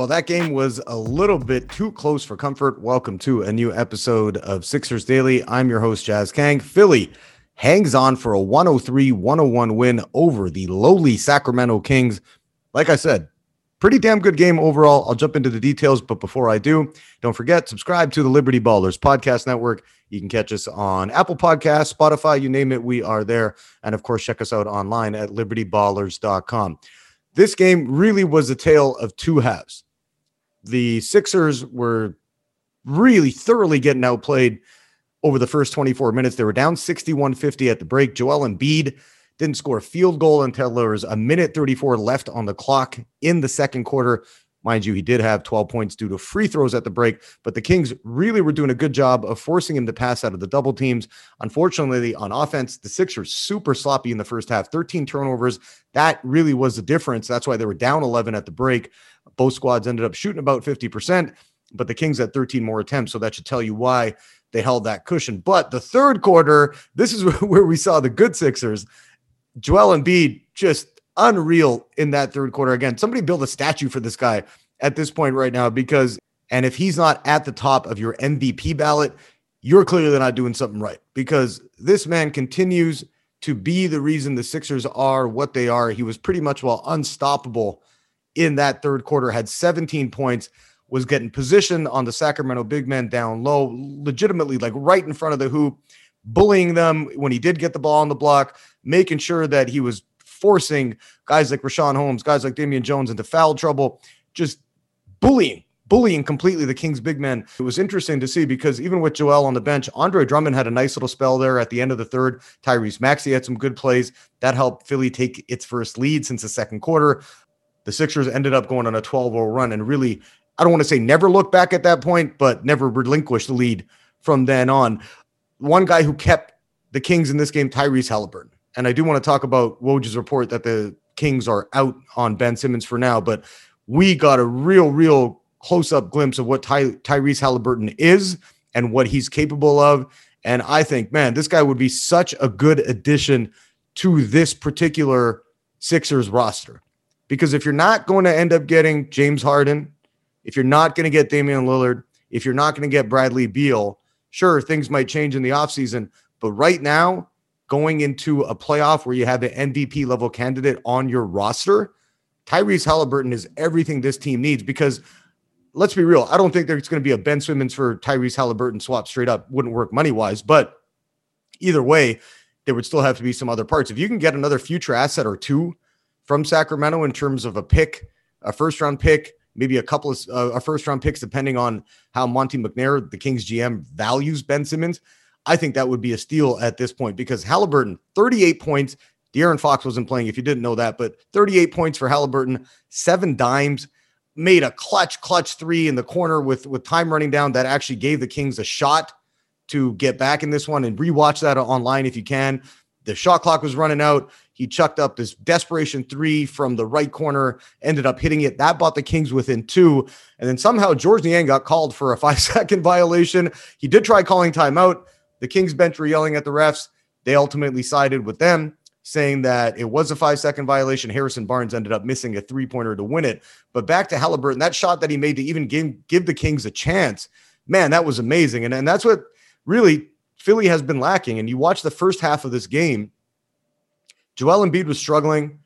Well, that game was a little bit too close for comfort. Welcome to a new episode of Sixers Daily. I'm your host, Jas Kang. Philly hangs on for a 103 101 win over the lowly Sacramento Kings. Like I said, pretty damn good game overall. I'll jump into the details, but before I do, don't forget, subscribe to the Liberty Ballers Podcast Network. You can catch us on Apple Podcasts, Spotify, you name it, we are there. And of course, check us out online at libertyballers.com. This game really was a tale of two halves the Sixers were really thoroughly getting outplayed over the first 24 minutes. They were down 61 50 at the break. Joel Embiid didn't score a field goal until there was a minute 34 left on the clock in the second quarter. Mind you, he did have 12 points due to free throws at the break, but the Kings really were doing a good job of forcing him to pass out of the double teams. Unfortunately, on offense, the Sixers super sloppy in the first half, 13 turnovers. That really was the difference. That's why they were down 11 at the break. Both squads ended up shooting about 50%, but the Kings had 13 more attempts. So that should tell you why they held that cushion. But the third quarter, this is where we saw the good Sixers. Joel Embiid just unreal in that third quarter. Again, somebody build a statue for this guy at this point right now because, and if he's not at the top of your MVP ballot, you're clearly not doing something right because this man continues to be the reason the Sixers are what they are. He was pretty much well unstoppable in that third quarter, had 17 points, was getting position on the Sacramento big men down low, legitimately like right in front of the hoop, bullying them when he did get the ball on the block, making sure that he was forcing guys like Richaun Holmes, guys like Damian Jones into foul trouble, just bullying, bullying completely the Kings big men. It was interesting to see because even with Joel on the bench, Andre Drummond had a nice little spell there at the end of the third. Tyrese Maxey had some good plays that helped Philly take its first lead since the second quarter. The Sixers ended up going on a 12 0 run and really, I don't want to say never look back at that point, but never relinquished the lead from then on. One guy who kept the Kings in this game, Tyrese Halliburton. And I do want to talk about Woj's report that the Kings are out on Ben Simmons for now, but we got a real, real close up glimpse of what Ty- Tyrese Halliburton is and what he's capable of. And I think, man, this guy would be such a good addition to this particular Sixers roster. Because if you're not going to end up getting James Harden, if you're not going to get Damian Lillard, if you're not going to get Bradley Beal, sure, things might change in the offseason. But right now, going into a playoff where you have an MVP level candidate on your roster, Tyrese Halliburton is everything this team needs because let's be real. I don't think there's going to be a Ben Simmons for Tyrese Halliburton swap straight up. Wouldn't work money wise, but either way, there would still have to be some other parts. If you can get another future asset or two from Sacramento in terms of a pick, a first round pick, maybe a couple of uh, first round picks, depending on how Monte McNair, the Kings GM, values Ben Simmons. I think that would be a steal at this point because Halliburton, 38 points. De'Aaron Fox wasn't playing, if you didn't know that, but 38 points for Halliburton, seven dimes, made a clutch, clutch three in the corner with, with time running down that actually gave the Kings a shot to get back in this one and rewatch that online if you can. The shot clock was running out. He chucked up this desperation three from the right corner, ended up hitting it. That bought the Kings within two. And then somehow Georges Niang got called for a five second violation. He did try calling timeout. The Kings bench were yelling at the refs. They ultimately sided with them, saying that it was a five second violation. Harrison Barnes ended up missing a three pointer to win it. But back to Halliburton, that shot that he made to even give, give the Kings a chance, man, that was amazing. And, and that's what really Philly has been lacking. And you watch the first half of this game, Joel Embiid was struggling.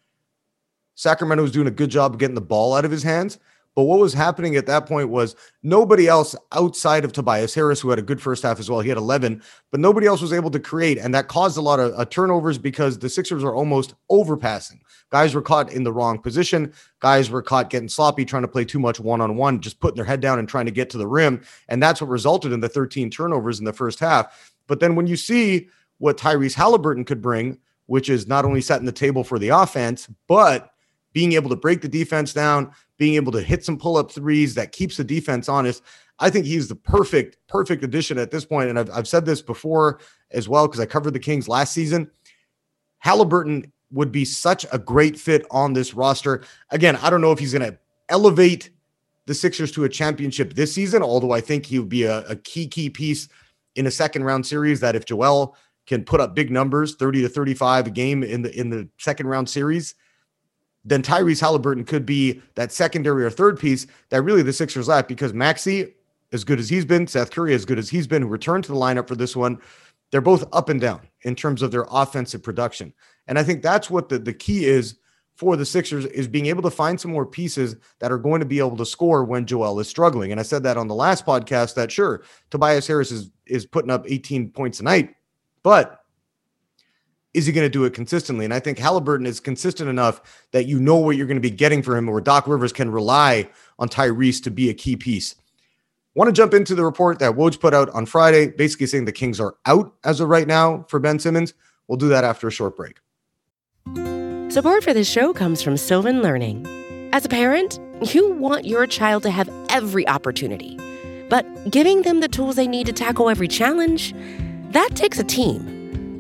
Sacramento was doing a good job of getting the ball out of his hands. But what was happening at that point was nobody else outside of Tobias Harris, who had a good first half as well, he had 11, but nobody else was able to create. And that caused a lot of uh, turnovers because the Sixers were almost overpassing. Guys were caught in the wrong position. Guys were caught getting sloppy, trying to play too much one on one, just putting their head down and trying to get to the rim. And that's what resulted in the 13 turnovers in the first half. But then when you see what Tyrese Halliburton could bring, which is not only setting the table for the offense, but being able to break the defense down, being able to hit some pull up threes that keeps the defense honest. I think he's the perfect, perfect addition at this point. And I've, I've said this before as well, because I covered the Kings last season. Halliburton would be such a great fit on this roster. Again, I don't know if he's going to elevate the Sixers to a championship this season, although I think he would be a, a key, key piece in a second round series that if Joel can put up big numbers, 30 to 35 a game in the in the second round series, then Tyrese Halliburton could be that secondary or third piece that really the Sixers lack because Maxey, as good as he's been, Seth Curry, as good as he's been, who returned to the lineup for this one, they're both up and down in terms of their offensive production. And I think that's what the, the key is for the Sixers is being able to find some more pieces that are going to be able to score when Joel is struggling. And I said that on the last podcast that sure, Tobias Harris is is putting up 18 points a night, but is he going to do it consistently? And I think Halliburton is consistent enough that you know what you're going to be getting for him, or Doc Rivers can rely on Tyrese to be a key piece. Want to jump into the report that Woj put out on Friday, basically saying the Kings are out as of right now for Ben Simmons. We'll do that after a short break. Support for this show comes from Sylvan Learning. As a parent, you want your child to have every opportunity, but giving them the tools they need to tackle every challenge, that takes a team.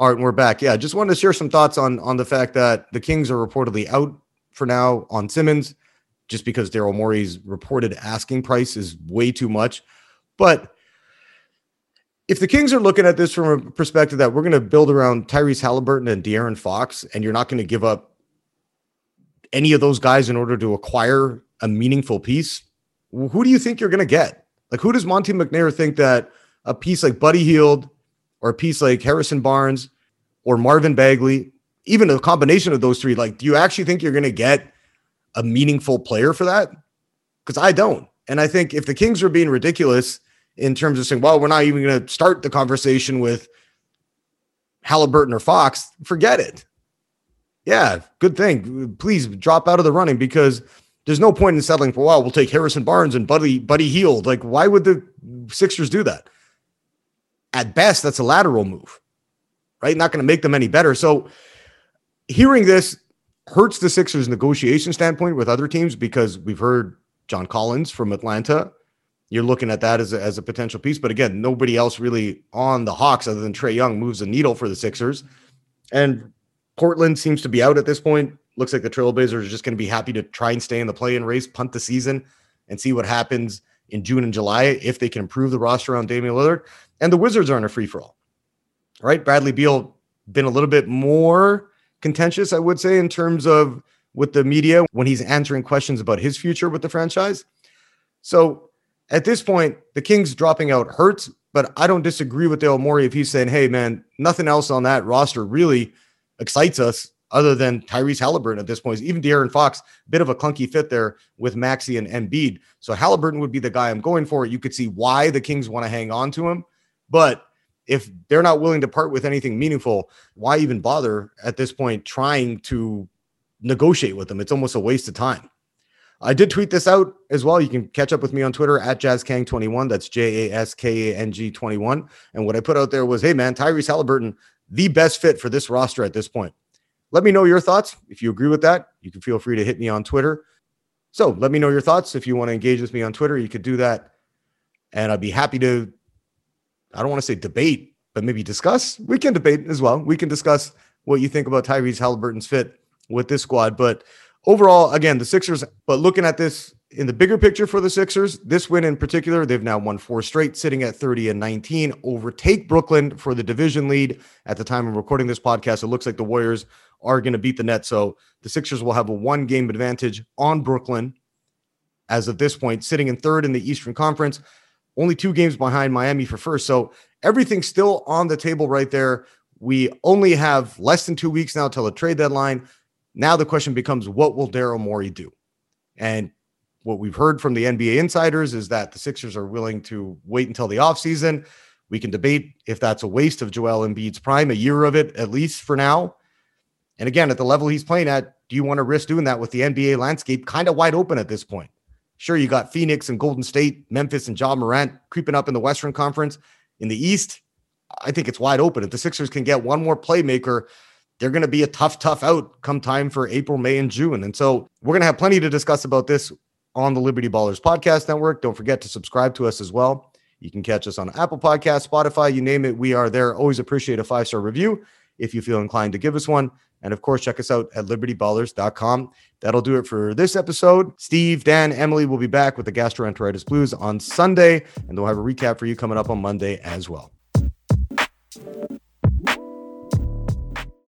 All right, we're back. Yeah, just wanted to share some thoughts on on the fact that the Kings are reportedly out for now on Simmons, just because Daryl Morey's reported asking price is way too much. But if the Kings are looking at this from a perspective that we're going to build around Tyrese Halliburton and De'Aaron Fox, and you're not going to give up any of those guys in order to acquire a meaningful piece, who do you think you're going to get? Like, who does Monte McNair think that a piece like Buddy Hield or a piece like Harrison Barnes or Marvin Bagley, even a combination of those three, like, do you actually think you're going to get a meaningful player for that? Because I don't. And I think if the Kings are being ridiculous in terms of saying, well, we're not even going to start the conversation with Halliburton or Fox, forget it. Yeah, good thing. Please drop out of the running because there's no point in settling for, well, we'll take Harrison Barnes and Buddy Buddy Hield. Like, why would the Sixers do that? At best, that's a lateral move, right? Not going to make them any better. So hearing this hurts the Sixers' negotiation standpoint with other teams because we've heard John Collins from Atlanta. You're looking at that as a, as a potential piece. But again, nobody else really on the Hawks other than Trae Young moves a needle for the Sixers. And Portland seems to be out at this point. Looks like the Trailblazers are just going to be happy to try and stay in the play in race, punt the season, and see what happens in June and July if they can improve the roster around Damian Lillard. And the Wizards are in a free for all. Right? Bradley Beal been a little bit more contentious, I would say, in terms of with the media when he's answering questions about his future with the franchise. So at this point, the Kings dropping out hurts, but I don't disagree with Dale Morey if he's saying, hey, man, nothing else on that roster really excites us other than Tyrese Halliburton at this point. Even De'Aaron Fox, bit of a clunky fit there with Maxey and Embiid. So Halliburton would be the guy I'm going for. You could see why the Kings want to hang on to him. But if they're not willing to part with anything meaningful, why even bother at this point trying to negotiate with them? It's almost a waste of time. I did tweet this out as well. You can catch up with me on Twitter at JasKang21. That's J A S K A N G 21. And what I put out there was, hey, man, Tyrese Halliburton, the best fit for this roster at this point. Let me know your thoughts. If you agree with that, you can feel free to hit me on Twitter. So let me know your thoughts. If you want to engage with me on Twitter, you could do that. And I'd be happy to, I don't want to say debate, but maybe discuss. We can debate as well. We can discuss what you think about Tyrese Halliburton's fit with this squad. But overall, again, the Sixers, but looking at this in the bigger picture for the Sixers, this win in particular, they've now won four straight, sitting at 30 and 19, overtake Brooklyn for the division lead. At the time of recording this podcast, it looks like the Warriors are going to beat the Nets. So the Sixers will have a one game advantage on Brooklyn as of this point, sitting in third in the Eastern Conference, only two games behind Miami for first. So everything's still on the table right there. We only have less than two weeks now till the trade deadline. Now the question becomes what will Daryl Morey do? And what we've heard from the NBA insiders is that the Sixers are willing to wait until the offseason. We can debate if that's a waste of Joel Embiid's prime, a year of it at least for now. And again, at the level he's playing at, do you want to risk doing that with the NBA landscape kind of wide open at this point? Sure, you got Phoenix and Golden State, Memphis and Ja Morant creeping up in the Western Conference. In the East, I think it's wide open. If the Sixers can get one more playmaker, they're going to be a tough, tough out come time for April, May, and June. And so we're going to have plenty to discuss about this on the Liberty Ballers Podcast Network. Don't forget to subscribe to us as well. You can catch us on Apple Podcast, Spotify, you name it. We are there. Always appreciate a five star review if you feel inclined to give us one. And of course, check us out at libertyballers.com. That'll do it for this episode. Steve, Dan, Emily will be back with the gastroenteritis blues on Sunday, and they'll have a recap for you coming up on Monday as well.